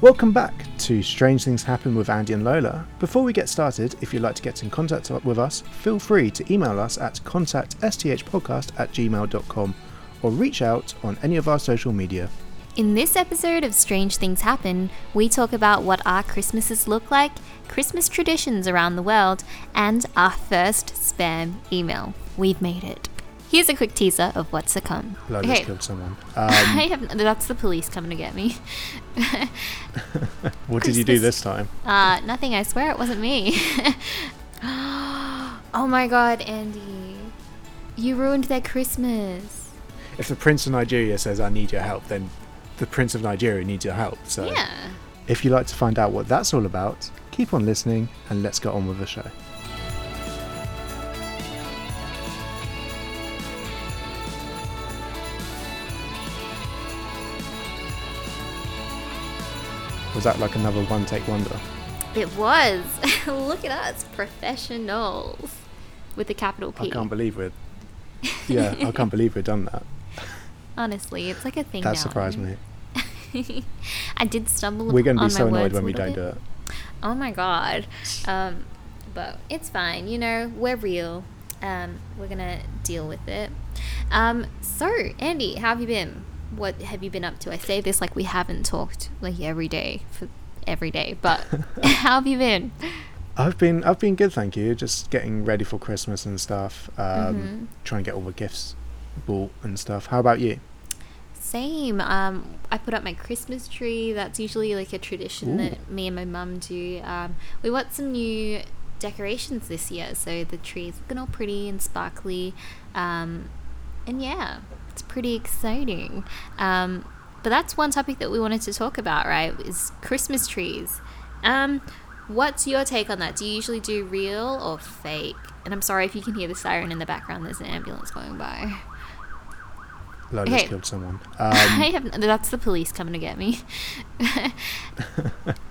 Welcome back to Strange Things Happen with Andy and Lola. Before we get started, if you'd like to get in contact with us, feel free to email us at contactsthpodcast at gmail.com or reach out on any of our social media. In this episode of Strange Things Happen, we talk about what our Christmases look like, Christmas traditions around the world, and our first spam email. We've made it. Here's a quick teaser of what's to come. Lola's Okay. killed someone. I Um, have, that's the police coming to get me. what did you do this time? Uh, nothing, I swear it wasn't me. oh my god, Andy. You ruined their Christmas. If the Prince of Nigeria says, I need your help, then the Prince of Nigeria needs your help. So Yeah. if you'd like to find out what that's all about, keep on listening and let's get on with the show. Was that like another one take wonder? It was. Look at us, professionals. With a capital P. I can't believe we're. Yeah, I can't believe we've done that. Honestly, it's like a thing That now. surprised me. I did stumble We're going to be so annoyed when we don't bit. do it. Oh my god. Um, but it's fine. You know, we're real. Um, we're gonna deal with it. Um, so Andy, how have you been? What have you been up to? I say this like we haven't talked like every day for every day, but how have you been? I've been I've been good, thank you. Just getting ready for Christmas and stuff. Um, Mhm. Trying to get all the gifts bought and stuff. How about you? Same. Um, I put up my Christmas tree. That's usually like a tradition Ooh. that me and my mum do. Um, we want some new decorations this year, so the tree's looking all pretty and sparkly. Um, and yeah, it's pretty exciting. Um, but that's one topic that we wanted to talk about, right? Is Christmas trees. Um, what's your take on that? Do you usually do real or fake? And I'm sorry if you can hear the siren in the background. There's an ambulance going by. Lola's Okay. killed someone. I Um, have that's the police coming to get me.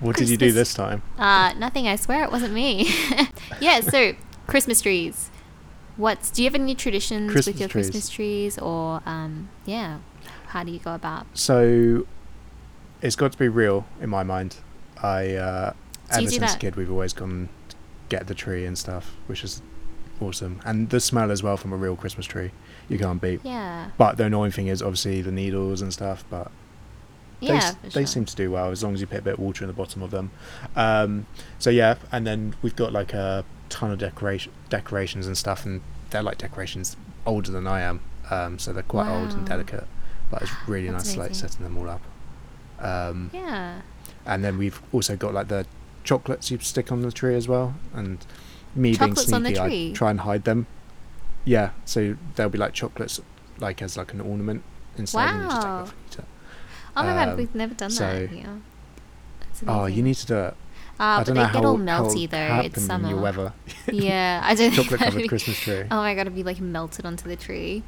what did you do this time? uh, nothing. I swear it wasn't me. yeah. So Christmas trees. What's do you have any traditions Christmas with your trees. Christmas trees or um yeah? How do you go about? So it's got to be real in my mind. I uh, So ever since a kid we've always gone to get the tree and stuff, which is awesome. And the smell as well from a real Christmas tree, you can't beat. Yeah. But the annoying thing is obviously the needles and stuff, but they, Yeah. s- they sure. seem to do well as long as you put a bit of water in the bottom of them. Um, so yeah, and then we've got like a ton of decoration decorations and stuff, and they're like decorations older than I am, um, so they're quite old and delicate. But it's really nice, like setting them all up. Um, Yeah. and then we've also got like the chocolates you stick on the tree as well, and me Chocolates being sneaky. I try and hide them. Yeah, so there'll be like chocolates, like as like an ornament inside. And you just take Wow. off and eat it. Oh my god, Um, we've never done so- that here. Oh, you need to do it. Uh, I but don't they know get how, all how melty though. It's summer. your weather. yeah, I don't. Chocolate covered be- Christmas tree. Oh my god, it'd be like melted onto the tree.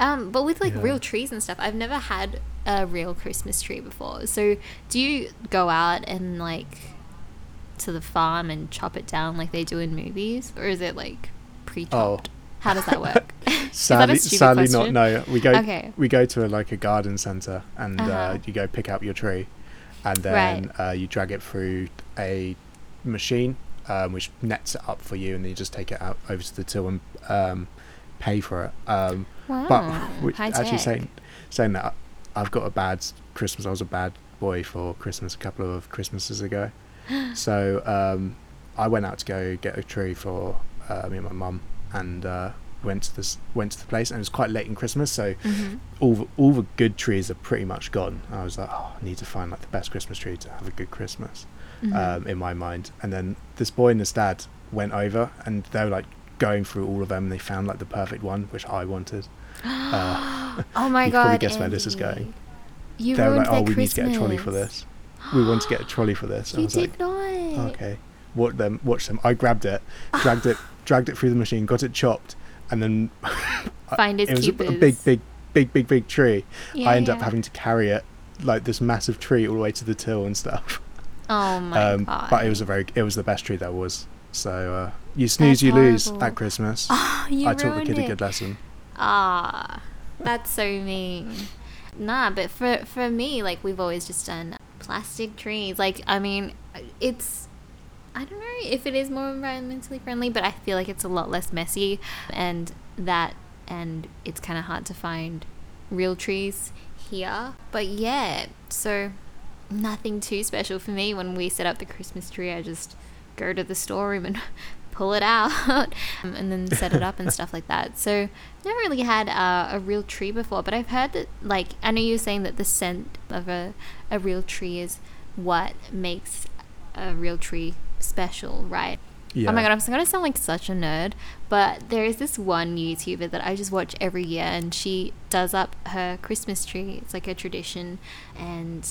Um, but with like Yeah. real trees and stuff, I've never had a real Christmas tree before. So do you go out and like to the farm and chop it down like they do in movies, or is it like pre-chopped? How does that work? Is that Sadly, question? not. No, we go Okay. we go to a, like a garden center, and uh Uh-huh. you go pick up your tree, and then uh, you drag it through a machine, um, which nets it up for you, and then you just take it out over to the till and um, pay for it. Um, Wow. but which, actually tech. saying saying that I've got a bad Christmas. I was a bad boy for Christmas a couple of Christmases ago. so um, I went out to go get a tree for uh, me and my mum, and uh, went to this went to the place, and it was quite late in Christmas, so Mhm. all the, all the good trees are pretty much gone. I was like, oh, I need to find like the best Christmas tree to have a good Christmas Mhm. um, in my mind. And then this boy and his dad went over, and they were like going through all of them, and they found like the perfect one, which I wanted. Uh, oh my you god! probably guess where this is going. You they were like, oh, we need to get a trolley for this. We want to get a trolley for this. And I was did like, not. okay. Watch them. Watch them. I grabbed it, dragged it, dragged it through the machine, got it chopped, and then Finders it was a, a big, big, big, big, big tree. Yeah, I ended up having to carry it like this massive tree all the way to the till and stuff. Oh my Um, god! but it was a very, it was the best tree there was. So uh, you snooze, That's you lose horrible. at Christmas. Oh, you I taught the kid a good lesson. Ah, that's so mean. Nah, but for for me, like we've always just done plastic trees. Like, I mean, it's. I don't know if it is more environmentally friendly, but I feel like it's a lot less messy, and that, and it's kind of hard to find real trees here. But yeah, so nothing too special for me when we set up the Christmas tree. I just go to the storeroom and pull it out and then set it up and stuff like that. So never really had uh, a real tree before, but I've heard that like I know you're saying that the scent of a a real tree is what makes a real tree special, right? Yeah. Oh my god, I'm gonna sound like such a nerd, but there is this one YouTuber that I just watch every year, and she does up her Christmas tree. It's like a tradition, and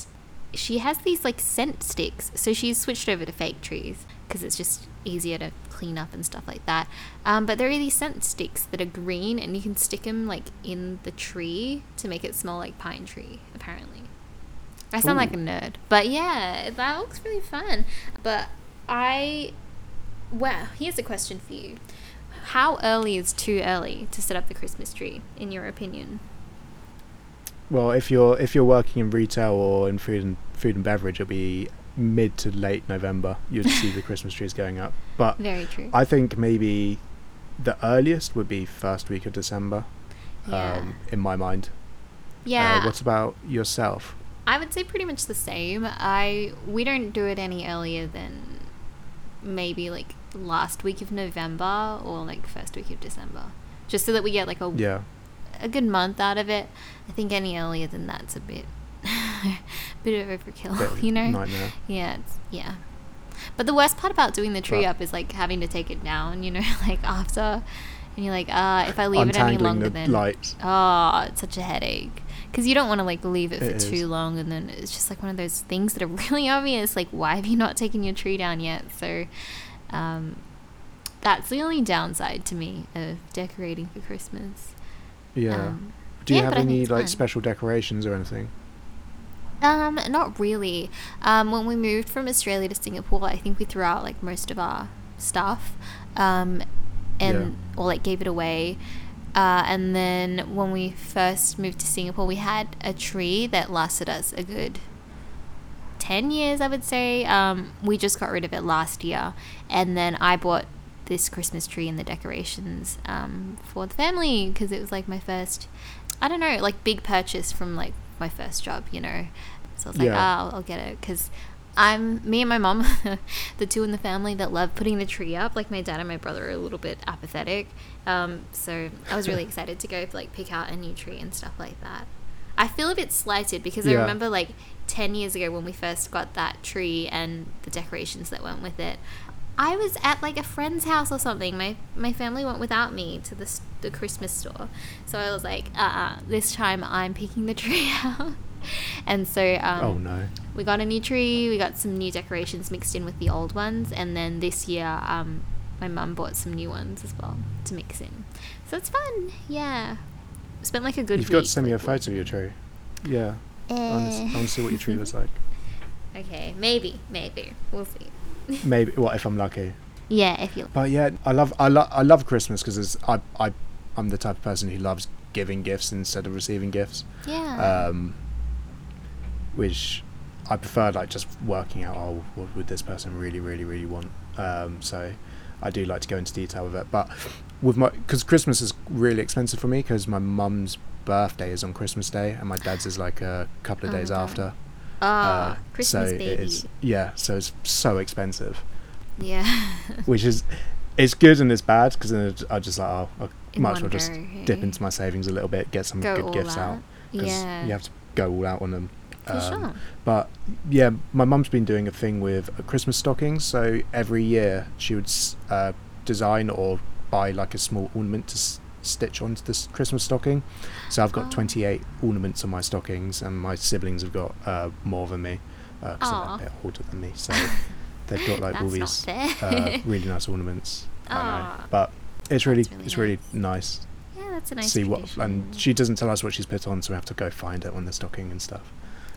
she has these like scent sticks. So she's switched over to fake trees because it's just easier to clean up and stuff like that. Um, but there are these scent sticks that are green, and you can stick them like in the tree to make it smell like pine tree. Apparently, I sound like a nerd, but yeah, that looks really fun. But I, well, here's a question for you: How early is too early to set up the Christmas tree, in your opinion? Well, if you're if you're working in retail or in food and food and beverage, it'll be mid to late November. You'd see the Christmas trees going up. But Very true. I think maybe the earliest would be first week of December. yeah. Um, in my mind. yeah. Uh, what about yourself? I would say pretty much the same. I we don't do it any earlier than maybe like last week of November or like first week of December, just so that we get like a Yeah. A good month out of it. I think any earlier than that's a bit bit of overkill, Bit you know. Nightmare. Yeah, it's, yeah. But the worst part about doing the tree up is like having to take it down, you know, like after, and you're like, uh, if I leave it any longer, the then lights. Oh, it's such a headache. Because you don't want to like leave it for It is. too long, and then it's just like one of those things that are really obvious. Like, why have you not taken your tree down yet? So, um, that's the only downside to me of decorating for Christmas. Yeah. Um, Do you yeah, have but I think any like fun. special decorations or anything? Um, not really. Um, when we moved from Australia to Singapore, I think we threw out like most of our stuff, um, and or like gave it away. Uh, and then when we first moved to Singapore, we had a tree that lasted us a good 10 years, I would say. Um, we just got rid of it last year. And then I bought this Christmas tree and the decorations um, for the family because it was like my first, I don't know, like big purchase from like my first job, you know. So I was like, Yeah. ah, I'll, I'll get it because I'm me and my mom, the two in the family that love putting the tree up. Like my dad and my brother are a little bit apathetic, um, so I was really excited to go like pick out a new tree and stuff like that. I feel a bit slighted because I remember like ten years ago when we first got that tree and the decorations that went with it. I was at like a friend's house or something. My my family went without me to the the Christmas store, so I was like, uh, uh this time I'm picking the tree out. And so um, oh no. we got a new tree, we got some new decorations mixed in with the old ones, and then this year, um, my mum bought some new ones as well to mix in. So it's fun, yeah. Spent like a good You've week. got to send me a photo of your tree. Yeah. I want Eh. to see what your tree looks like. Okay, maybe, maybe we'll see. Maybe. What if I'm lucky? Yeah, if you. But yeah, I love I love I love Christmas because I I I'm the type of person who loves giving gifts instead of receiving gifts. Yeah. Um, which I prefer like just working out oh what would this person really really really want. Um, so I do like to go into detail with it. But with my because Christmas is really expensive for me because my mum's birthday is on Christmas Day and my dad's is like a couple of Oh days after. Ah, Uh, Christmas so baby. It is, yeah, so it's so expensive, Yeah. which is it's good and it's bad because then I just like oh I might as well just go, dip into my savings a little bit, get some Go good gifts out out. because Yeah. you have to go all out on them. For Um, sure. But yeah, my mum's been doing a thing with uh, Christmas stockings. So every year she would uh, design or buy like a small ornament to stitch onto this Christmas stocking. So I've got Oh. 28 ornaments on my stockings, and my siblings have got uh, more than me because Aw. they're a bit older than me. So they've got like all these uh, really nice ornaments. I know, but it's really, really it's really nice. nice. yeah, that's a nice see what and she doesn't tell us what she's put on, so we have to go find it on the stocking and stuff.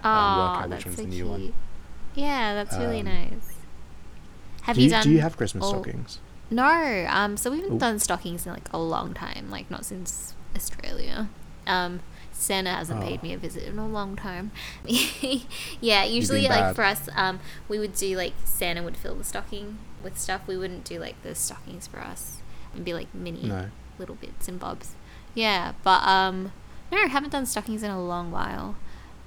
Oh, work out which that's one's so the cute. one. Yeah, that's really Um, nice. Have do you, you, done? do you have Christmas stockings? No. Um. So we haven't Ooh. done stockings in like a long time. Like not since Australia. Um. Santa hasn't Oh. paid me a visit in a long time. yeah, usually like bad. for us, um, we would do like Santa would fill the stocking with stuff. We wouldn't do like the stockings for us. It'd be like mini No. little bits and bobs. Yeah, but um, no, haven't done stockings in a long while.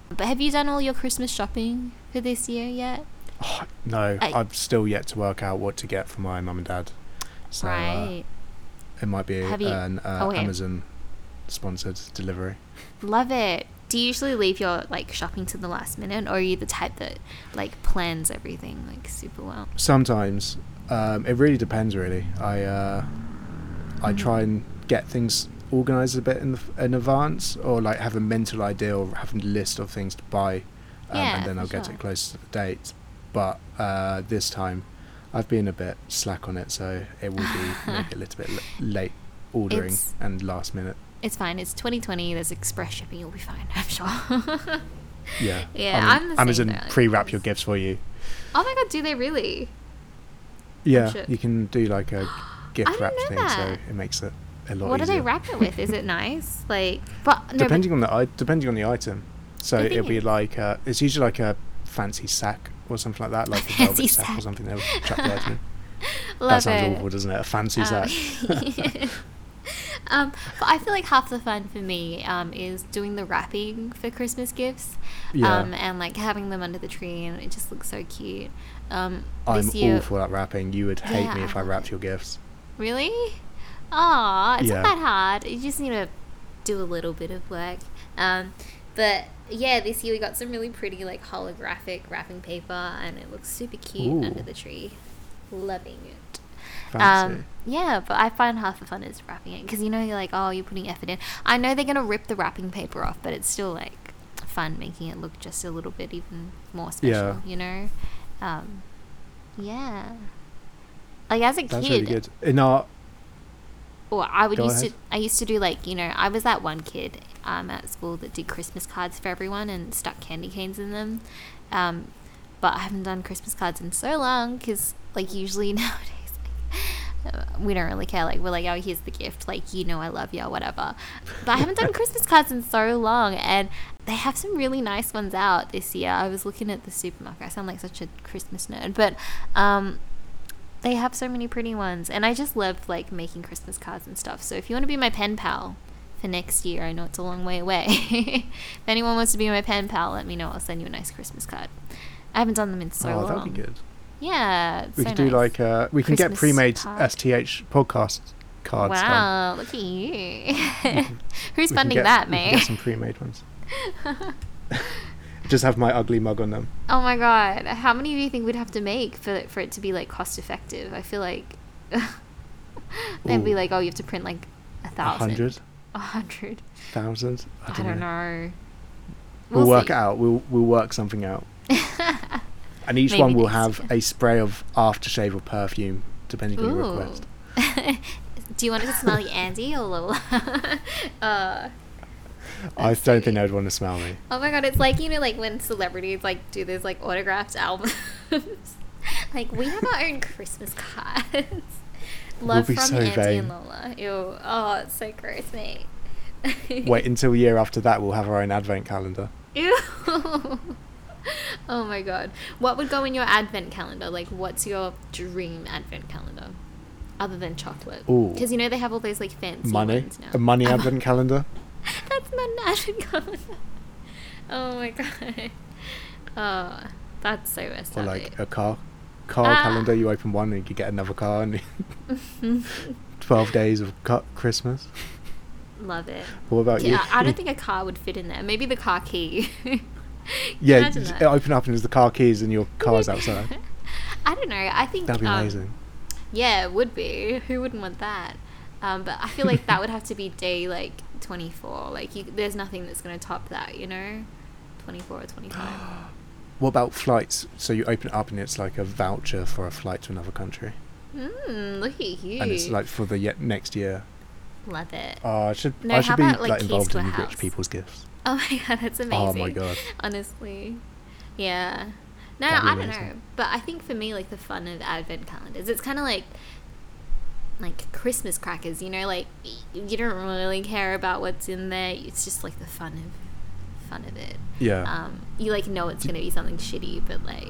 But have you done all your Christmas shopping for this year yet? Oh, no, I- I'm still yet to work out what to get for my mum and dad. So uh, right. it might be Have an uh, oh, okay. Amazon sponsored delivery. Love it. Do you usually leave your like shopping to the last minute, or are you the type that like plans everything like super well? Sometimes um, it really depends. Really, I uh, I Mhm. try and get things organized a bit in, the, in advance, or like have a mental idea or have a list of things to buy, um, Yeah, and then I'll get sure. it close to the date. But uh, this time, I've been a bit slack on it, so it will be maybe a little bit late ordering It's- and last minute. It's fine. It's 2020. There's express shipping. You'll be fine. I'm sure. Yeah, Yeah, I mean, Amazon pre-wrap your gifts for you. oh my god, do they really? Yeah, you can do like a gift wrap thing, that. so it makes it a lot easier. What do they wrap it with? Is it nice? Like, but no, depending on the depending on the item. So it'll be like uh, it's usually like a fancy sack or something like that, like a velvet sack. sack. or something. They'll chuck the item in. love That sounds it. awful, doesn't it? A fancy Um, sack. um, but I feel like half the fun for me um, is doing the wrapping for Christmas gifts, Yeah. um, and like having them under the tree, and it just looks so cute. Um, I'm year, awful at wrapping. You would hate Yeah, me if I I wrapped your gifts. really? Aw, it's Yeah. not that hard. You just need to do a little bit of work. Um, but yeah, this year we got some really pretty like holographic wrapping paper, and it looks super cute Ooh. under the tree. Loving it. Um, yeah, but I find half the fun is wrapping it because you know you're like, oh, you're putting effort in. I know they're gonna rip the wrapping paper off, but it's still like fun making it look just a little bit even more special. Yeah. You know, um, yeah. Like as a That's kid, really good. In our or I would Go used ahead. to I used to do like you know I was that one kid um, at school that did Christmas cards for everyone and stuck candy canes in them, um, but I haven't done Christmas cards in so long because like usually nowadays like, we don't really care like we're like oh here's the gift like you know I love you or whatever, but I haven't done Christmas cards in so long and they have some really nice ones out this year. I was looking at the supermarket. I sound like such a Christmas nerd, but um, they have so many pretty ones and i just love like making christmas cards and stuff so if you want to be my pen pal for next year i know it's a long way away if anyone wants to be my pen pal let me know i'll send you a nice christmas card i haven't done them in so oh, long Oh, that'd be good. yeah We so could do like uh, we can get pre-made card. STH podcast cards. done. wow look at you who's funding get- that mate Get some pre-made ones. Just have my ugly mug on them. oh my god how many do you think we'd have to make for, for it to be like cost effective i feel like they'd be like oh you have to print like a thousand, A hundred, a hundred thousand. I I don't, don't know. know. We'll, work see. it out. We'll we'll work something out. And each Maybe one will have year. a spray of aftershave or perfume, depending on your request. Do you want it to smell like Andy or Lola? uh, I don't so think they would want to smell me. oh my god, it's like you know, like when celebrities like do those like autographed albums. like we have our own Christmas cards. Love be from so Auntie vain. and Lola. Ew. Oh, it's so gross, mate. Wait until a year after that, we'll have our own advent calendar. Ew. oh my god. What would go in your advent calendar? Like, what's your dream advent calendar? Other than chocolate. Ooh. Because you know they have all those like fancy Money, ones now. a money advent calendar. That's an advent calendar. Oh my god. Oh, that's so messed or up. like a car car Ah. calendar you open one and you get another car and 12 days of christmas Love it. what about you Yeah, I don't think a car would fit in there. Maybe the car key. yeah open up and there's the car keys and your car's outside I don't know. I think that'd be um, amazing Yeah, it would be. Who wouldn't want that? Um, but I feel like that would have to be day like 24. Like, you, there's nothing that's going to top that, you know? 24 or 25. what about flights so you open it up and it's like a voucher for a flight to another country Mmm, look at you. and it's like for the ye- next year Love it. oh i should No, i should be about, like, like involved in house? rich people's gifts Oh my god, that's amazing. oh my god Honestly. Yeah. No, I don't amazing. know. But I think for me, like, the fun of advent calendars, it's kind of like like Christmas crackers. You know, like you don't really care about what's in there. It's just like the fun of fun of it. Yeah. Um, you like know it's gonna be something shitty, but like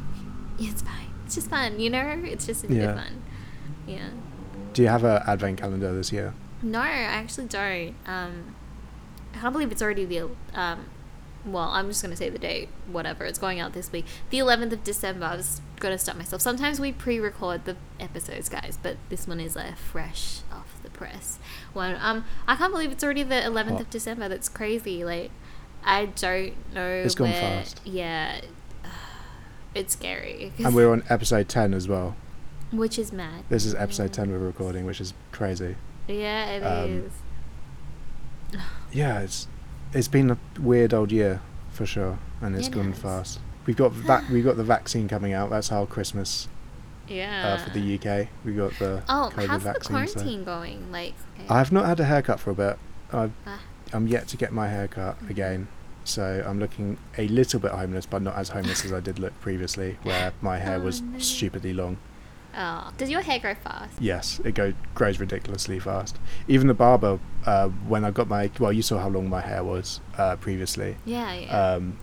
it's fine. It's just fun. You know, it's just a bit Yeah. of fun. Yeah. Do you have a advent calendar this year? No, I actually don't. Um, I can't believe it's already the. Um, well, I'm just gonna say the date. Whatever, it's going out this week, the 11th of December. I was gonna stop myself. Sometimes we pre-record the episodes, guys, but this one is a fresh off the press one. Um, I can't believe it's already the 11th What? of December. That's crazy. Like, I don't know. It's gone where- fast. Yeah, it's scary. And we're on episode 10 as well. which is mad. This is episode 10 we're recording, which is crazy. Yeah, it Um, is. Yeah, it's it's been a weird old year for sure, and it's It gone has. fast. We've got vac- we've got the vaccine coming out. That's our Christmas Yeah. uh, for the UK. We got the Oh, COVID how's the vaccine. so- quarantine going? Like, I've not had a haircut for a bit. I've, Ah. I'm yet to get my haircut Mhm. again, so I'm looking a little bit homeless, but not as homeless as I did look previously, where my hair Oh, was no. stupidly long. Oh, does your hair grow fast? Yes, it go, grows ridiculously fast. Even the barber, uh, when I got my well, you saw how long my hair was uh, previously. Yeah, yeah. Um,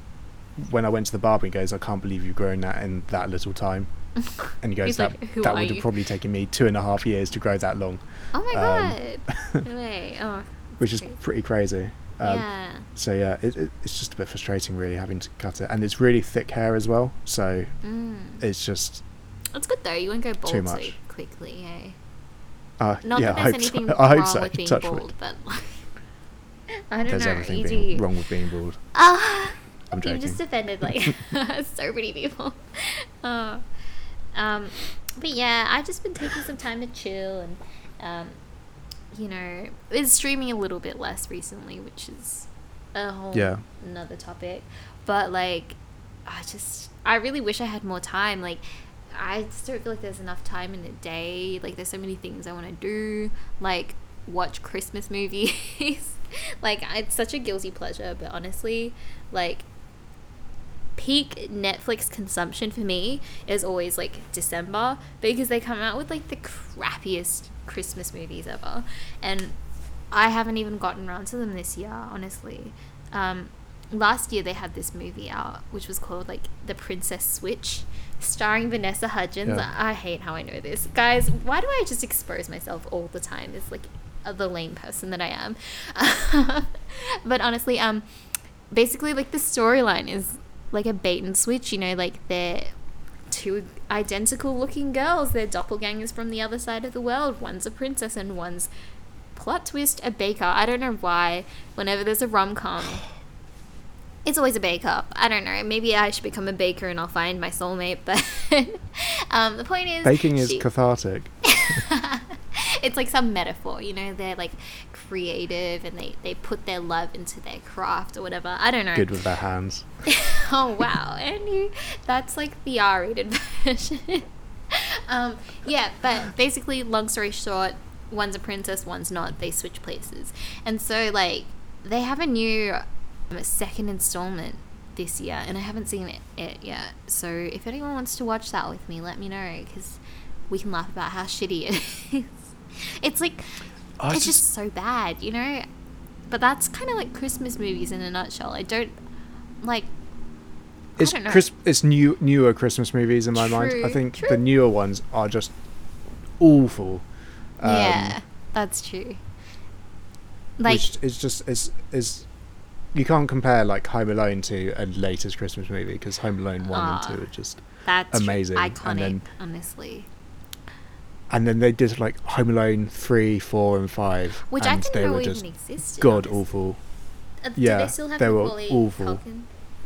when I went to the barber, he goes, "I can't believe you've grown that in that little time." And he goes, "That like, "Who that would have probably taken me two and a half years to grow that long, oh my um, god. Way. Oh. which is pretty crazy." Um, yeah. So yeah, it, it, it's just a bit frustrating, really, having to cut it, and it's really thick hair as well. So Mm. it's just, It's good though. You won't go bald Too so quickly, eh? uh, Not yeah, that there's hope anything so. I wrong so. with being Touch bald, wood. but I don't There's know. everything you being do- wrong with being bald. Ah, I'm you joking. just offended like so many people. Oh. Um, but yeah, I've just been taking some time to chill and, um, you know, been streaming a little bit less recently, which is a whole Yeah. another topic. But like, I just I really wish I had more time. Like, I just don't feel like there's enough time in the day. Like, there's so many things I want to do. Like, watch Christmas movies. like, it's such a guilty pleasure, but honestly, like, peak Netflix consumption for me is always like December because they come out with like the crappiest Christmas movies ever. And I haven't even gotten around to them this year, honestly. Um, last year they had this movie out which was called like The Princess Switch, starring Vanessa Hudgens. Yeah. I hate how I know this. Guys, why do I just expose myself all the time as like uh, the lame person that I am? but honestly, um, basically like the storyline is like a bait and switch you know like they're two identical looking girls they're doppelgangers from the other side of the world one's a princess and one's plot twist a baker i don't know why whenever there's a rom-com it's always a bake up i don't know maybe i should become a baker and i'll find my soulmate but um, the point is Baking is she- cathartic. it's like some metaphor, you know, they're like creative and they, they put their love into their craft or whatever. I don't know. Good with their hands. oh wow, and you that's like the R rated version. um, yeah, but basically, long story short, one's a princess, one's not. They switch places, and so like they have a new um, second installment this year, and I haven't seen it, it yet. So if anyone wants to watch that with me, let me know because we can laugh about how shitty it is. It's like I it's just- just so bad, you know. But that's kind of like Christmas movies in a nutshell. I don't like. It's don't. Chris. It's new newer Christmas movies in my mind. I think true. the newer ones are just awful. Um, yeah, that's true. Like, which is just is is you can't compare like Home Alone to a latest Christmas movie because Home Alone one Ah. and two are just that's amazing, and iconic. then- honestly, and then they did like Home Alone three, four, and five, which I and didn't they know were even just existed. god honestly. awful. Uh, yeah, they still have they were Macaulay awful. Culkin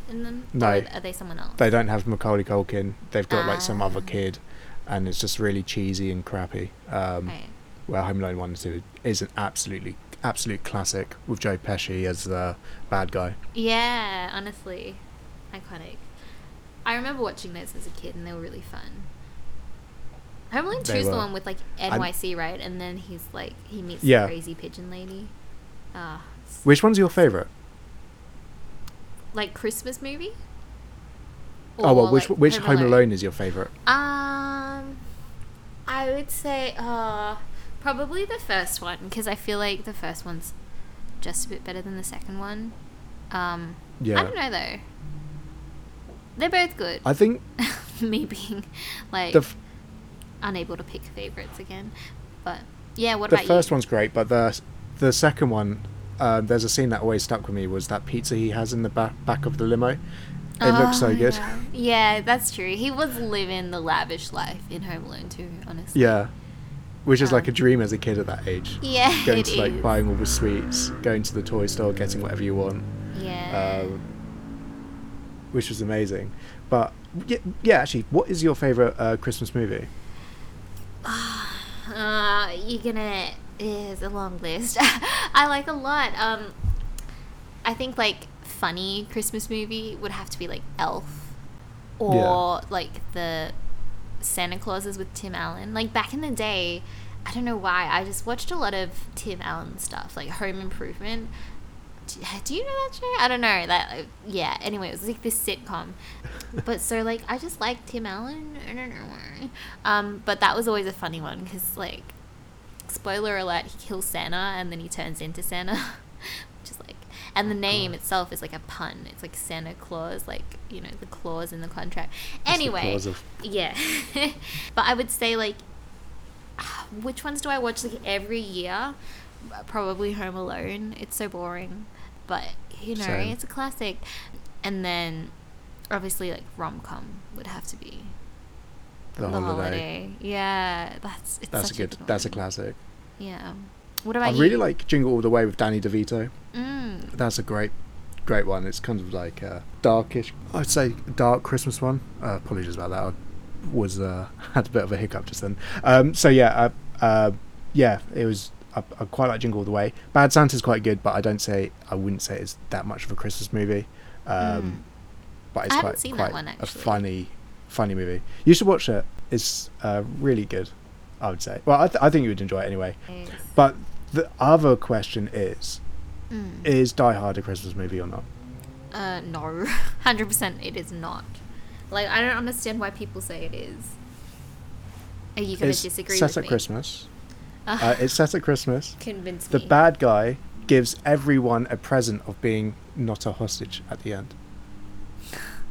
in them? No. Or are they someone else? They don't have Macaulay Culkin. They've got like some other Ah. kid, and it's just really cheesy and crappy. Um, Right. Where Home Alone one and two is an absolutely absolute classic with Joe Pesci as the bad guy. Yeah, honestly, iconic. I remember watching those as a kid, and they were really fun. Home Alone Two is the one with like NYC, right? And then he's like he meets Yeah. the crazy pigeon lady. Ah, s- Which one's your favorite? like Christmas movie. oh well, Or, which like, which Home Alone is your favorite? Um, I would say, uh, Probably the first one because I feel like the first one's just a bit better than the second one. Um, Yeah. I don't know though. They're both good. I think Me being like f- unable to pick favorites again, but yeah. What the about first you? one's great, but the the second one, uh, there's a scene that always stuck with me was that pizza he has in the back back of the limo. It looks so Oh, good. Yeah. Yeah, that's true. He was living the lavish life in Home Alone Two. Honestly. Yeah, which is like a Um, dream as a kid at that age. Yeah, Going to like is. buying all the sweets, going to the toy store, getting whatever you want, Yeah. um, which was amazing. But yeah, yeah, actually, what is your favorite uh, Christmas movie? Uh, you're gonna is a long list. I like a lot. Um, I think like funny Christmas movie would have to be like Elf, or Yeah. like the Santa Clauses with Tim Allen. Like back in the day, I don't know why I just watched a lot of Tim Allen stuff, like Home Improvement. Do, do you know that show? I don't know that. uh, Yeah. Anyway, it was like this sitcom, but so like I just like Tim Allen. I don't know why. Um, but that was always a funny one because like, spoiler alert, he kills Santa and then he turns into Santa, like, and the name itself is like a pun. It's like Santa Claus, like you know the clause in the contract. That's the Anyway, of- yeah. but I would say like, which ones do I watch like every year? Probably Home Alone. It's so boring, but you know Same. it's a classic. And then, obviously, like rom com would have to be The, holiday. Yeah, that's it's That's a good. That's a classic. Yeah. What I you? really like Jingle All the Way with Danny DeVito. Mm. That's a great, great one. It's kind of like a darkish. I'd say dark Christmas one. Uh, apologies about that. I was uh, had a bit of a hiccup just then. Um, so yeah, uh, uh, yeah, it was. I, I quite like Jingle All the Way. Bad Santa's quite good, but I don't say I wouldn't say it's that much of a Christmas movie. Um, But it's I quite quite one, a funny, funny movie. You should watch it. It's uh, really good. I would say. Well, I, th- I think you would enjoy it anyway. Yes. But the other question is: Mm. Is Die Hard a Christmas movie or not? Uh, no, hundred percent, it is not. Like, I don't understand why people say it is. Are you gonna disagree it's disagree set at me? Christmas. Uh, it's set at Christmas. Convince The me. bad guy gives everyone a present of being not a hostage at the end.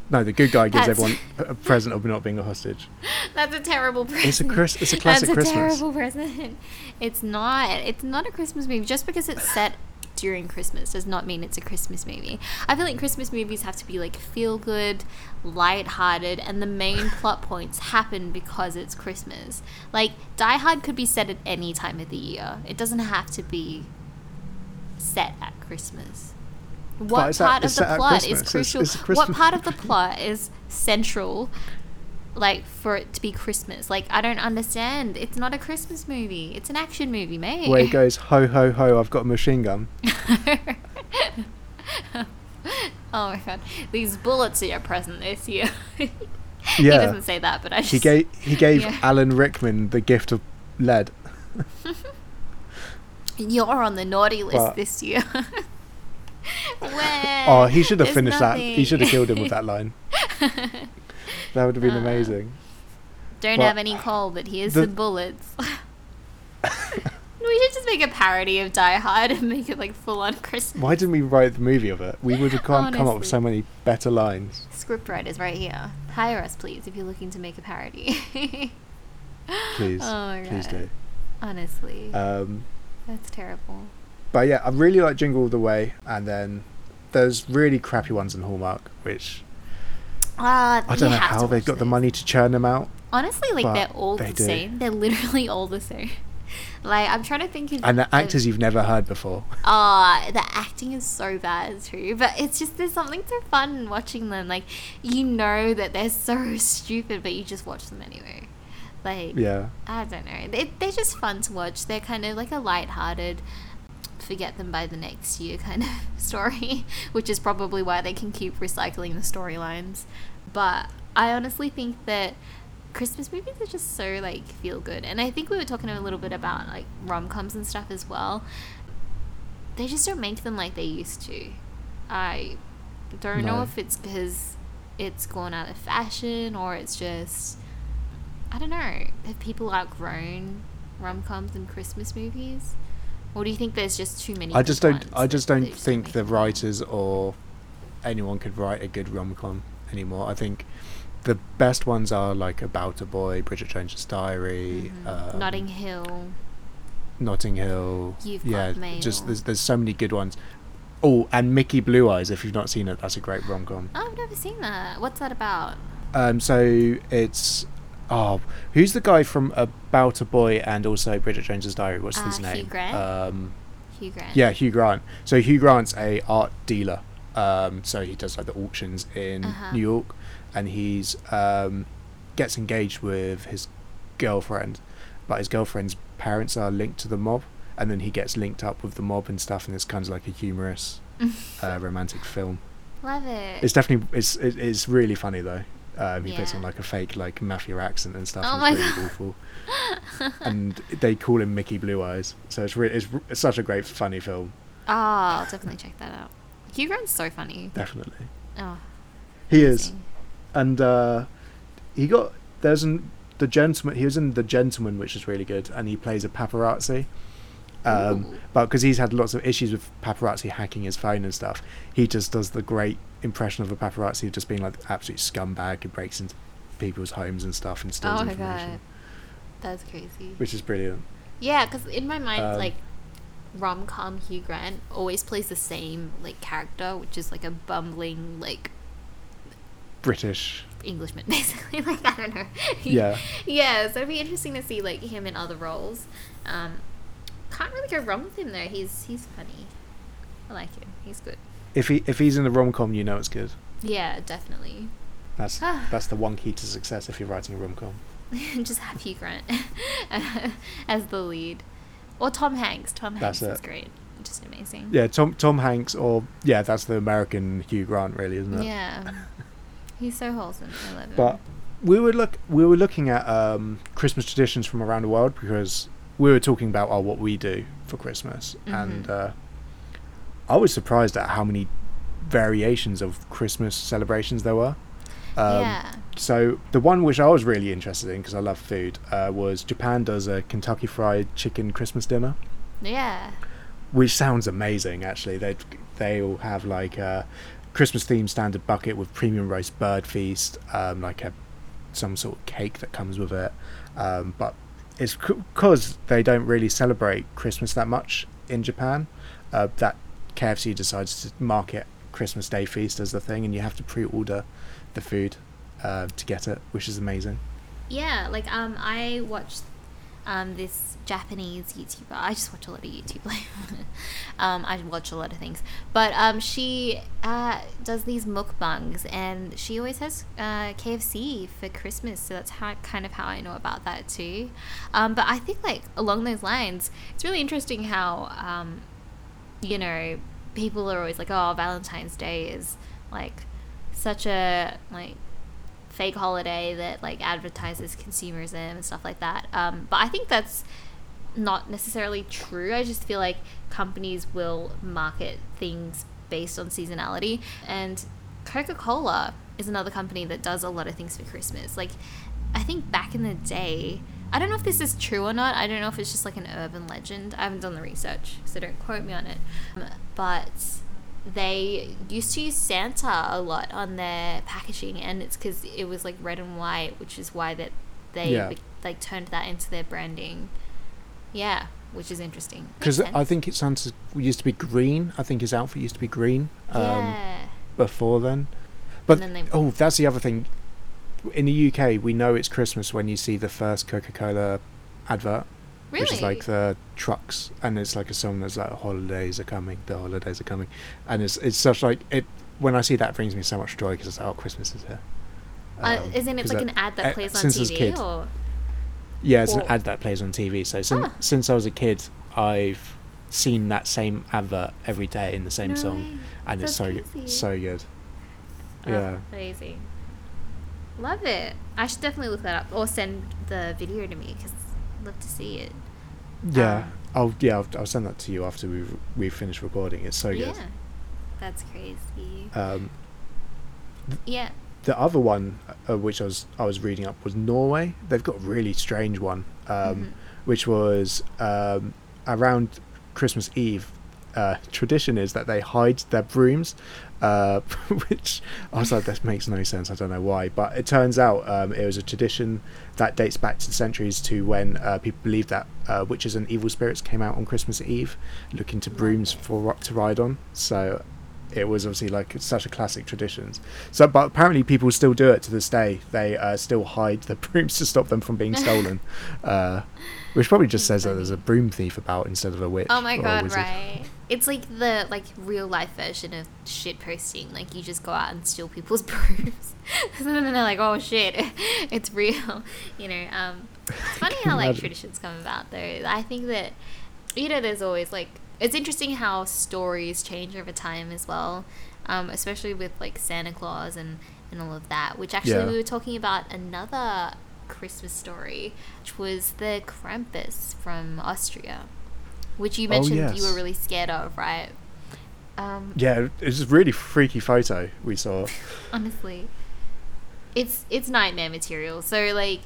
No, the good guy gives That's- everyone a present of not being a hostage. That's a terrible present. It's a Chris- it's a classic Christmas. That's a Christmas. terrible present. It's not. It's not a Christmas movie. Just because it's set during Christmas does not mean it's a Christmas movie. I feel like Christmas movies have to be like feel good, light-hearted, and the main plot points happen because it's Christmas. Like Die Hard could be set at any time of the year. It doesn't have to be set at Christmas. What part of the plot is crucial? what part of the plot is central like for it to be Christmas. Like I don't understand. It's not a Christmas movie. It's an action movie, mate. Where he goes, ho ho ho, I've got a machine gun. oh my god, these bullets are your present this year. yeah. he doesn't say that, but I just He gave he gave Yeah. Alan Rickman the gift of lead. You're on the naughty list But- this year. Oh, he should have finished that. He should have killed him with that line. That would have been Uh, amazing. Don't Well, have any coal, but here's the- some bullets. we should just make a parody of Die Hard and make it like full on Christmas. Why didn't we write the movie of it? We would have come, come up with so many better lines. Scriptwriters right here. Hire us, please, if you're looking to make a parody. Please, Oh please God. do. Honestly, Um, that's terrible. But yeah, I really like Jingle All the Way, and then there's really crappy ones in Hallmark, which Ah, I don't know how they've got the money to churn them out. Honestly, like they're all they the do. same. They're literally all the same. Like I'm trying to think of And the of- actors you've never heard before. Ah, the acting is so bad too. But it's just there's something so fun watching them. Like you know that they're so stupid, but you just watch them anyway. Like Yeah. I don't know. They, they're just fun to watch. They're kind of like a light-hearted, forget them by the next year kind of story, which is probably why they can keep recycling the storylines. But I honestly think that Christmas movies are just so like feel good, and I think we were talking a little bit about like rom coms and stuff as well. They just don't make them like they used to. I don't know if it's because it's gone out of fashion or it's just I don't know. Have people outgrown rom coms and Christmas movies? Or do you think there's just too many? I just don't. I just don't think the writers or anyone could write a good rom com anymore. I think the best ones are like About a Boy, Bridget Jones's Diary, Mhm. um, Notting Hill. Notting Hill. You've yeah, Got Mail. just there's there's so many good ones. Oh, and Mickey Blue Eyes. If you've not seen it, that's a great rom com. Oh, I've never seen that. What's that about? Um, so it's oh, who's the guy from About a Boy and also Bridget Jones's Diary? What's his Uh, Hugh name? Grant? Um, Hugh Grant. yeah, Hugh Grant. So Hugh Grant's a art dealer. Um, so he does like the auctions in Uh-huh. New York, and he's um, gets engaged with his girlfriend, but his girlfriend's parents are linked to the mob, and then he gets linked up with the mob and stuff, and it's kind of like a humorous, uh, romantic film. Love it. It's definitely it's it, it's really funny though. Um, he puts on like a fake like mafia accent and stuff. Oh and it's really God. awful. and they call him Mickey Blue Eyes. So it's re- it's, it's such a great funny film. Oh, I'll definitely check that out. Hugh Grant's so funny. Definitely, Oh, he is. And uh, he got there's an the Gentlemen. He was in the Gentlemen, which is really good, and he plays a paparazzi. Um, but because he's had lots of issues with paparazzi hacking his phone and stuff, he just does the great impression of a paparazzi just being like absolute scumbag who breaks into people's homes and stuff and steals Oh my information, god, that's crazy. which is brilliant. Yeah, because in my mind, Um, like rom com Hugh Grant always plays the same like character, which is like a bumbling like British, Englishman, basically. like I don't know. yeah. yeah, so it'd be interesting to see like him in other roles. Um, can't really go wrong with him though. He's he's funny. I like him. He's good. If he if he's in a rom com, you know it's good. Yeah, definitely. That's that's the one key to success if you're writing a rom com. Just have Hugh Grant as the lead, or Tom Hanks. Tom Hanks That's is it. great. Just amazing. Yeah, Tom Tom Hanks or yeah, that's the American Hugh Grant, really, isn't it? Yeah. He's so wholesome. I love him. But we were look we were looking at um, Christmas traditions from around the world because we were talking about oh, what we do for Christmas, and Mhm. uh, I was surprised at how many variations of Christmas celebrations there were. Um, yeah. So the one which I was really interested in because I love food uh, was Japan does a Kentucky Fried Chicken Christmas dinner, Yeah. which sounds amazing. Actually, they they all have like a Christmas themed standard bucket with premium roast bird feast, um, like a some sort of cake that comes with it. Um, but it's because they don't really celebrate Christmas that much in Japan. Uh, that KFC decides to market Christmas Day feast as the thing, and you have to pre-order the food uh, to get it, which is amazing. Yeah. Like um, I watched um this Japanese YouTuber. I just watch a lot of YouTube. Um, I watch a lot of things, but um, she uh does these mukbangs, and she always has uh KFC for Christmas. So that's how kind of how I know about that too. Um, but I think like along those lines, it's really interesting how um, you know, people are always like, oh, Valentine's Day is like such a like fake holiday that like advertises consumerism and stuff like that. Um, but I think that's not necessarily true. I just feel like companies will market things based on seasonality. And Coca Cola is another company that does a lot of things for Christmas. Like, I think back in the day, I don't know if this is true or not. I don't know if it's just like an urban legend. I haven't done the research, so don't quote me on it. Um, But they used to use Santa a lot on their packaging, and it's because it was like red and white, which is why that they Yeah. like turned that into their branding. Yeah, which is interesting. Because I think it Santa used to be green. I think his outfit used to be green. Um, yeah. before then. But then they- oh, that's the other thing. In the UK, we know it's Christmas when you see the first Coca-Cola advert, Really? which is like the trucks, and it's like a song that's like "Holidays are coming, the holidays are coming," and it's it's such like it. When I see that, it brings me so much joy because it's like, oh, Christmas is here. uh, Um, isn't it like that- an ad that uh, plays on since I was a TV kid. or? Yeah, it's an ad that plays on TV. So since Ah. since I was a kid, I've seen that same advert every day in the same No song, way. and it's so crazy. so good. Oh, Yeah. Amazing. Love it. I should definitely look that up or send the video to me because love to see it. Yeah. Um, I'll yeah I'll, I'll send that to you after we we finish recording. It's so good. yeah. That's crazy. Um, yeah. the other one, uh, which I was I was reading up, was Norway. They've got a really strange one, um, Mhm. which was um, around Christmas Eve. Uh, tradition is that they hide their brooms, uh, which I was like, that makes no sense. I don't know why, but it turns out um, it was a tradition that dates back to the centuries to when uh, people believed that uh, witches and evil spirits came out on Christmas Eve, looking to brooms for to ride on. So it was obviously like such a classic tradition. So, but apparently people still do it to this day. They uh, still hide the brooms to stop them from being stolen, uh, which probably just says that there's a broom thief about instead of a witch. Oh my god, right. It's like the like real life version of shit posting. Like you just go out and steal people's brooms. and then they're like, oh shit, it's real. You know, um, it's funny how like traditions come about though. I think that you know there's always like it's interesting how stories change over time as well. Um, especially with like Santa Claus and, and all of that, which actually Yeah. we were talking about another Christmas story, which was the Krampus from Austria, which you Oh, mentioned you were really scared of, right? Um, Yeah, it's a really freaky photo we saw. honestly, it's it's nightmare material. So like,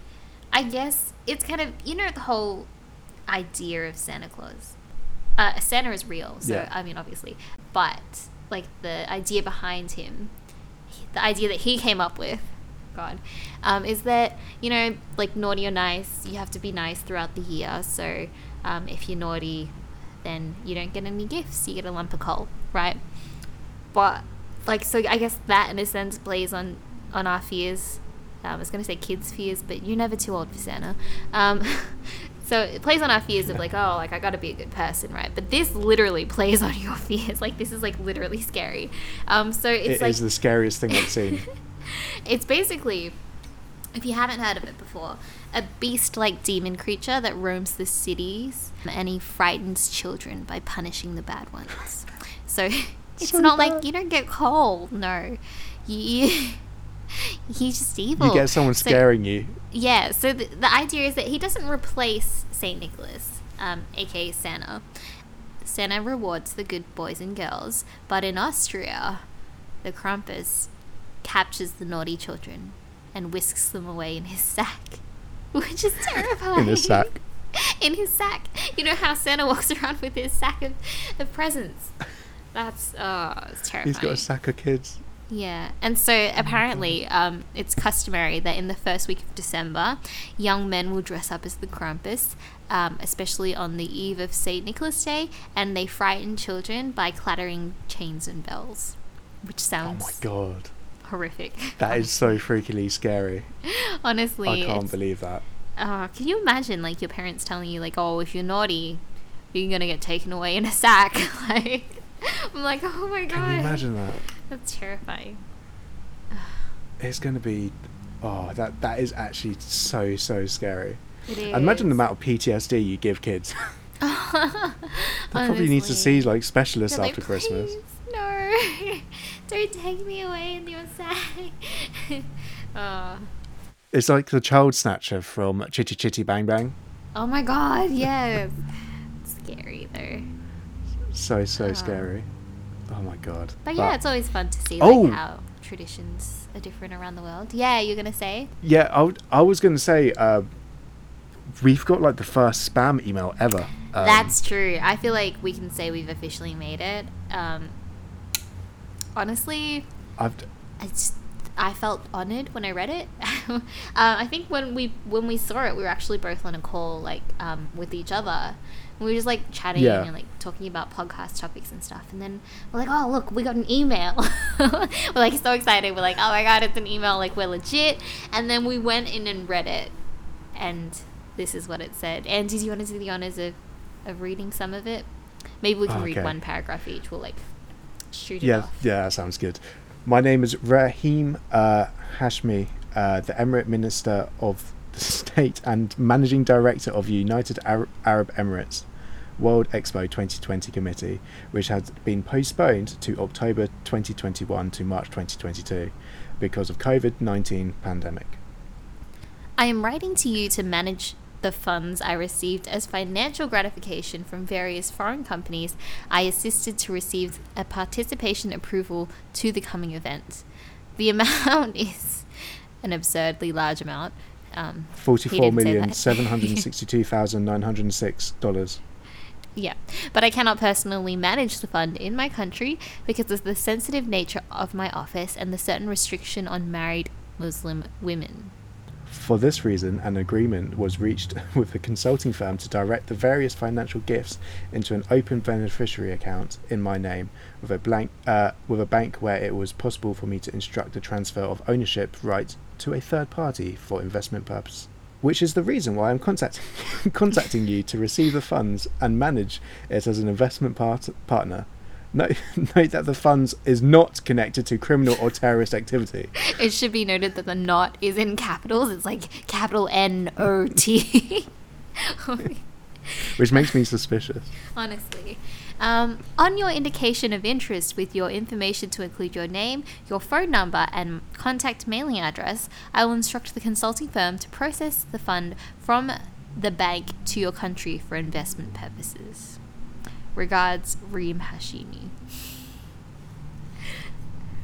I guess it's kind of you know the whole idea of Santa Claus. Uh, Santa is real, so Yeah. I mean obviously, but like the idea behind him, the idea that he came up with, God, um, is that you know like naughty or nice, you have to be nice throughout the year. So um, if you're naughty, then you don't get any gifts. You get a lump of coal, right? But like so, I guess that in a sense plays on on our fears. Um, I was gonna say kids' fears, but you're never too old for Santa. Um, so it plays on our fears of like, oh, like I gotta be a good person, right? But this literally plays on your fears. Like this is like literally scary. Um, so It's it's like the scariest thing I've seen. it's basically, if you haven't heard of it before, a beast like demon creature that roams the cities and he frightens children by punishing the bad ones. So it's So not bad. like you don't get cold, no. You, he's just evil. you get someone So- scaring you. yeah, so the, the idea is that he doesn't replace St. Nicholas, um, aka Santa. Santa rewards the good boys and girls, but in Austria, the Krampus captures the naughty children and whisks them away in his sack, which is terrifying. In his sack. in his sack. You know how Santa walks around with his sack of, of presents. That's oh, it's terrifying. He's got a sack of kids. Yeah, and so apparently, um, it's customary that in the first week of December, young men will dress up as the Krampus, um, especially on the eve of Saint Nicholas Day, and they frighten children by clattering chains and bells, which sounds. Oh my god. Horrific. That is so freakily scary. honestly. I can't it's- believe that. uh, can you imagine like your parents telling you like, "Oh, if you're naughty, you're gonna get taken away in a sack"? like, I'm like, oh my god, Can you imagine that? that's terrifying. It's going to be. Oh, that that is actually so so scary. It is. Imagine the amount of PTSD you give kids. they probably need to see like specialists They're after like, Christmas. No, don't take me away in your sack. oh. It's like the child snatcher from Chitty Chitty Bang Bang. oh my god, yes. Scary though. So so Ah. scary. Oh my god. But yeah, it's always fun to see Oh. like how traditions are different around the world. Yeah, you're gonna say? Yeah, I, I was going to say, uh, we've got like the first spam email ever. Um, That's true. I feel like we can say we've officially made it. Um, honestly, I've, I just I felt honored when I read it. uh, I think when we when we saw it, we were actually both on a call like um, with each other. We were just like chatting Yeah. and like talking about podcast topics and stuff. And then we're like, "Oh, look, we got an email." we're like so excited. We're like, "Oh my god, it's an email! Like we're legit." And then we went in and read it, and this is what it said. And do you want to do the honors of of reading some of it? Maybe we can read Okay. one paragraph each. We'll like shoot it yeah, off. yeah, that sounds good. My name is Rahim uh, Hashmi, uh, the Emirate Minister of the State and Managing Director of United Ar- Arab Emirates World Expo 2020 Committee, which has been postponed to October 2021 to March 2022 because of COVID-19 pandemic. I am writing to you to manage the funds I received as financial gratification from various foreign companies I assisted to receive a participation approval to the coming event. the amount is an absurdly large amount. Um, Forty-four million seven hundred sixty-two thousand nine hundred six dollars. Yeah, but I cannot personally manage the fund in my country because of the sensitive nature of my office and the certain restriction on married Muslim women. For this reason, an agreement was reached with the consulting firm to direct the various financial gifts into an open beneficiary account in my name, with a blank uh, with a bank where it was possible for me to instruct the transfer of ownership rights to a third party for investment purpose. Which is the reason why I'm contacting contacting you to receive the funds and manage it as an investment part- partner. Note, note that the funds is not connected to criminal or terrorist activity. It should be noted that the not is in capitals. It's like capital N O T. which makes me suspicious. Honestly. Um, on your indication of interest with your information to include your name, your phone number, and contact mailing address, I will instruct the consulting firm to process the fund from the bank to your country for investment purposes. Regards, Reem Hashimi.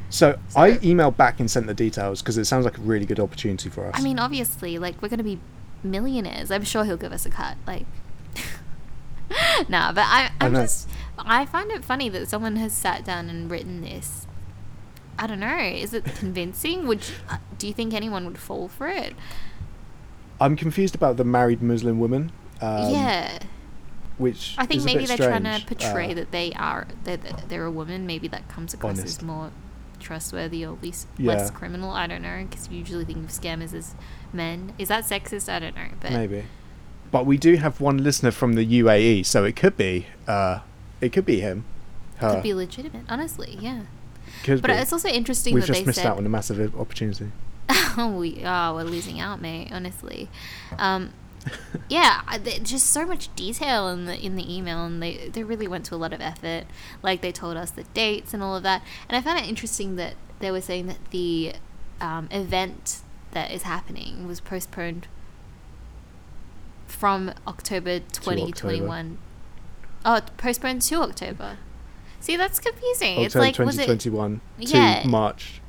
So I emailed back and sent the details because it sounds like a really good opportunity for us. I mean, obviously, like, we're going to be millionaires. I'm sure he'll give us a cut. Like, nah, but I, I I'm know. just, I find it funny that someone has sat down and written this. I don't know. Is it convincing? Would you, uh, do you think anyone would fall for it? I'm confused about the married Muslim woman. Um, yeah, Which I think maybe they're trying to portray Uh, that they are they're, they're a woman. Maybe that comes across Honest. as more trustworthy or least less criminal. I don't know because you usually think of scammers as men. Is that sexist? I don't know. But maybe. But we do have one listener from the UAE, so it could be. Uh, it could be him. Her. could be legitimate. Honestly, yeah. Could But be. it's also interesting We've that just they missed said, out on a massive opportunity. oh, we oh, we're losing out, mate. Honestly, um, yeah, just so much detail in the in the email, and they they really went to a lot of effort. Like they told us the dates and all of that, and I found it interesting that they were saying that the um, event that is happening was postponed from October twenty twenty one. Oh, postponed to October. See, that's confusing. it's October like was it? 2021 Yeah. to March.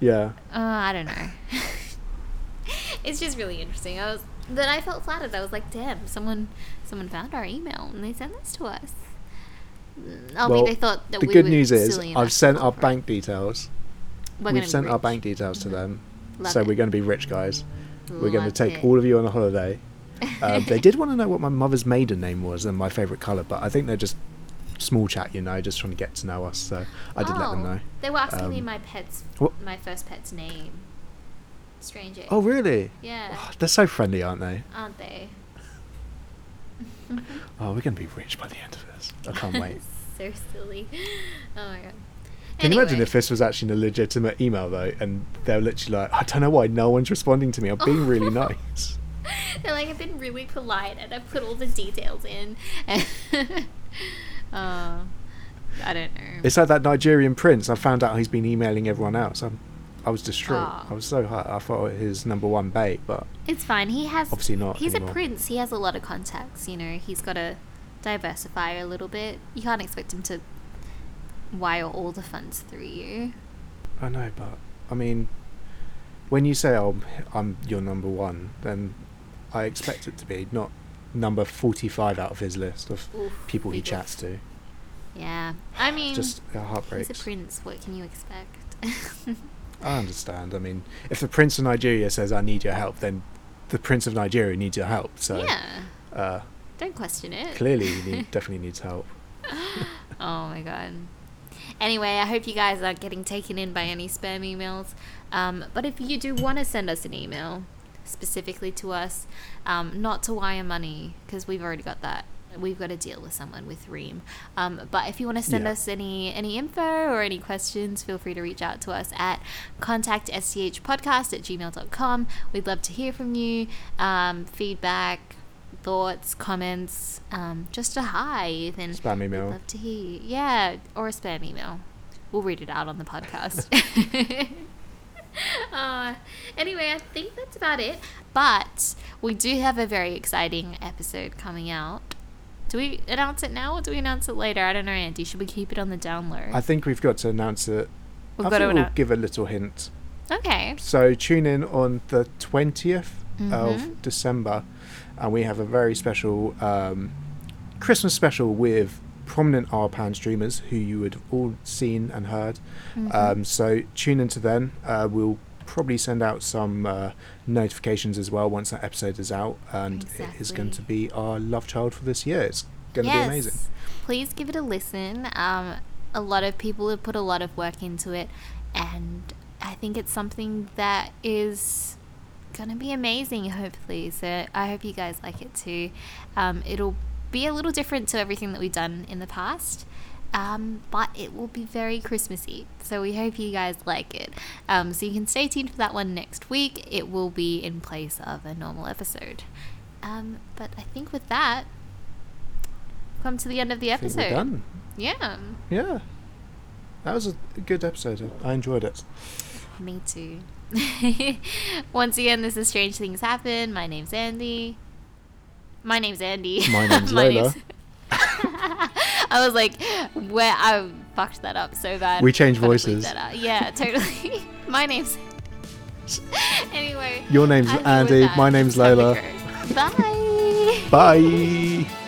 Yeah. Uh, I don't know. it's just really interesting. I was then I felt flattered. I was like, damn, someone someone found our email and they sent this to us. Mm, I well, mean, they thought that the we good news is I've sent our bank details. We've be sent our bank details to them. Love so it. we're going to be rich guys. We're going to take it. all of you on a holiday. Um, they did want to know what my mother's maiden name was and my favourite colour, but I think they're just small chat, you know, just trying to get to know us. So I did let them Oh, know. They were asking me Um, my pet's what- my first pet's name. Strange. Oh, really? Yeah, Oh, they're so friendly, aren't they? aren't they? Oh, we're going to be rich by the end of this. I can't wait. so silly. Oh my god. Can you imagine if this was actually a legitimate email though, and they're literally like, I don't know why no one's responding to me. I'm being really nice. They're like, I've been really polite and I've put all the details in. And uh, I don't know. It's like that Nigerian prince. I found out he's been emailing everyone else. I'm, I was distraught. Aw. I was so hurt. I thought his number one bait, but It's fine. He has Obviously not He's anymore. a prince. He has a lot of contacts. You know, he's got to diversify a little bit. You can't expect him to wire all the funds through you. I know. But I mean, when you say oh, I'm your number one, then I expect it to be not number forty-five out of his list of Oof, people he chats to. Yeah, I mean, Just uh, he's a prince. What can you expect? I understand. I mean, if the Prince of Nigeria says I need your help, then the Prince of Nigeria needs your help. So yeah, uh, don't question it. clearly, he need, definitely needs help. oh my god. Anyway, I hope you guys aren't getting taken in by any spam emails. Um, but if you do want to send us an email specifically to us, um, not to wire money because we've already got that. We've got to deal with someone with Reem. Um, but if you want to send Yeah. us any any info or any questions, feel free to reach out to us at contactschpodcast at gmail.com. We'd love to hear from you. Um, feedback, thoughts, comments, um, just a hi, even. Spam We'd email. love to hear you. Yeah, or a spam email. We'll read it out on the podcast. uh, anyway, I think that's about it. But we do have a very exciting episode coming out. Do we announce it now or do we announce it later? I don't know, Andy. Should we keep it on the down low? I think we've got to announce it We've I got think to we'll give a little hint. Okay. So tune in on the 20th Mhm. of December, and we have a very special um, Christmas special with prominent RPAN streamers who you would have all seen and heard. Mhm. Um, so tune into then. Uh, we'll probably send out some uh, notifications as well once that episode is out, and it is going to be our love child for this year. It's going to be amazing. Please give it a listen. Um, a lot of people have put a lot of work into it, and I think it's something that is gonna be amazing. Hopefully, so I hope you guys like it too. Um, it'll be a little different to everything that we've done in the past. Um, but it will be very Christmassy, so we hope you guys like it. Um, so you can stay tuned for that one next week. It will be in place of a normal episode. Um, but I think with that, come to the end of the episode. we're done. Yeah, Yeah. That was a good episode. I enjoyed it. me too. Once again, this is Strange Things Happen. My name's Andy. My name's Andy. My name's Lola. I was like, where I fucked that up so bad. We changed voices. Yeah, totally. My name's. anyway. Your name's I think with Andy. My name's it's time to Lola. Bye. Bye.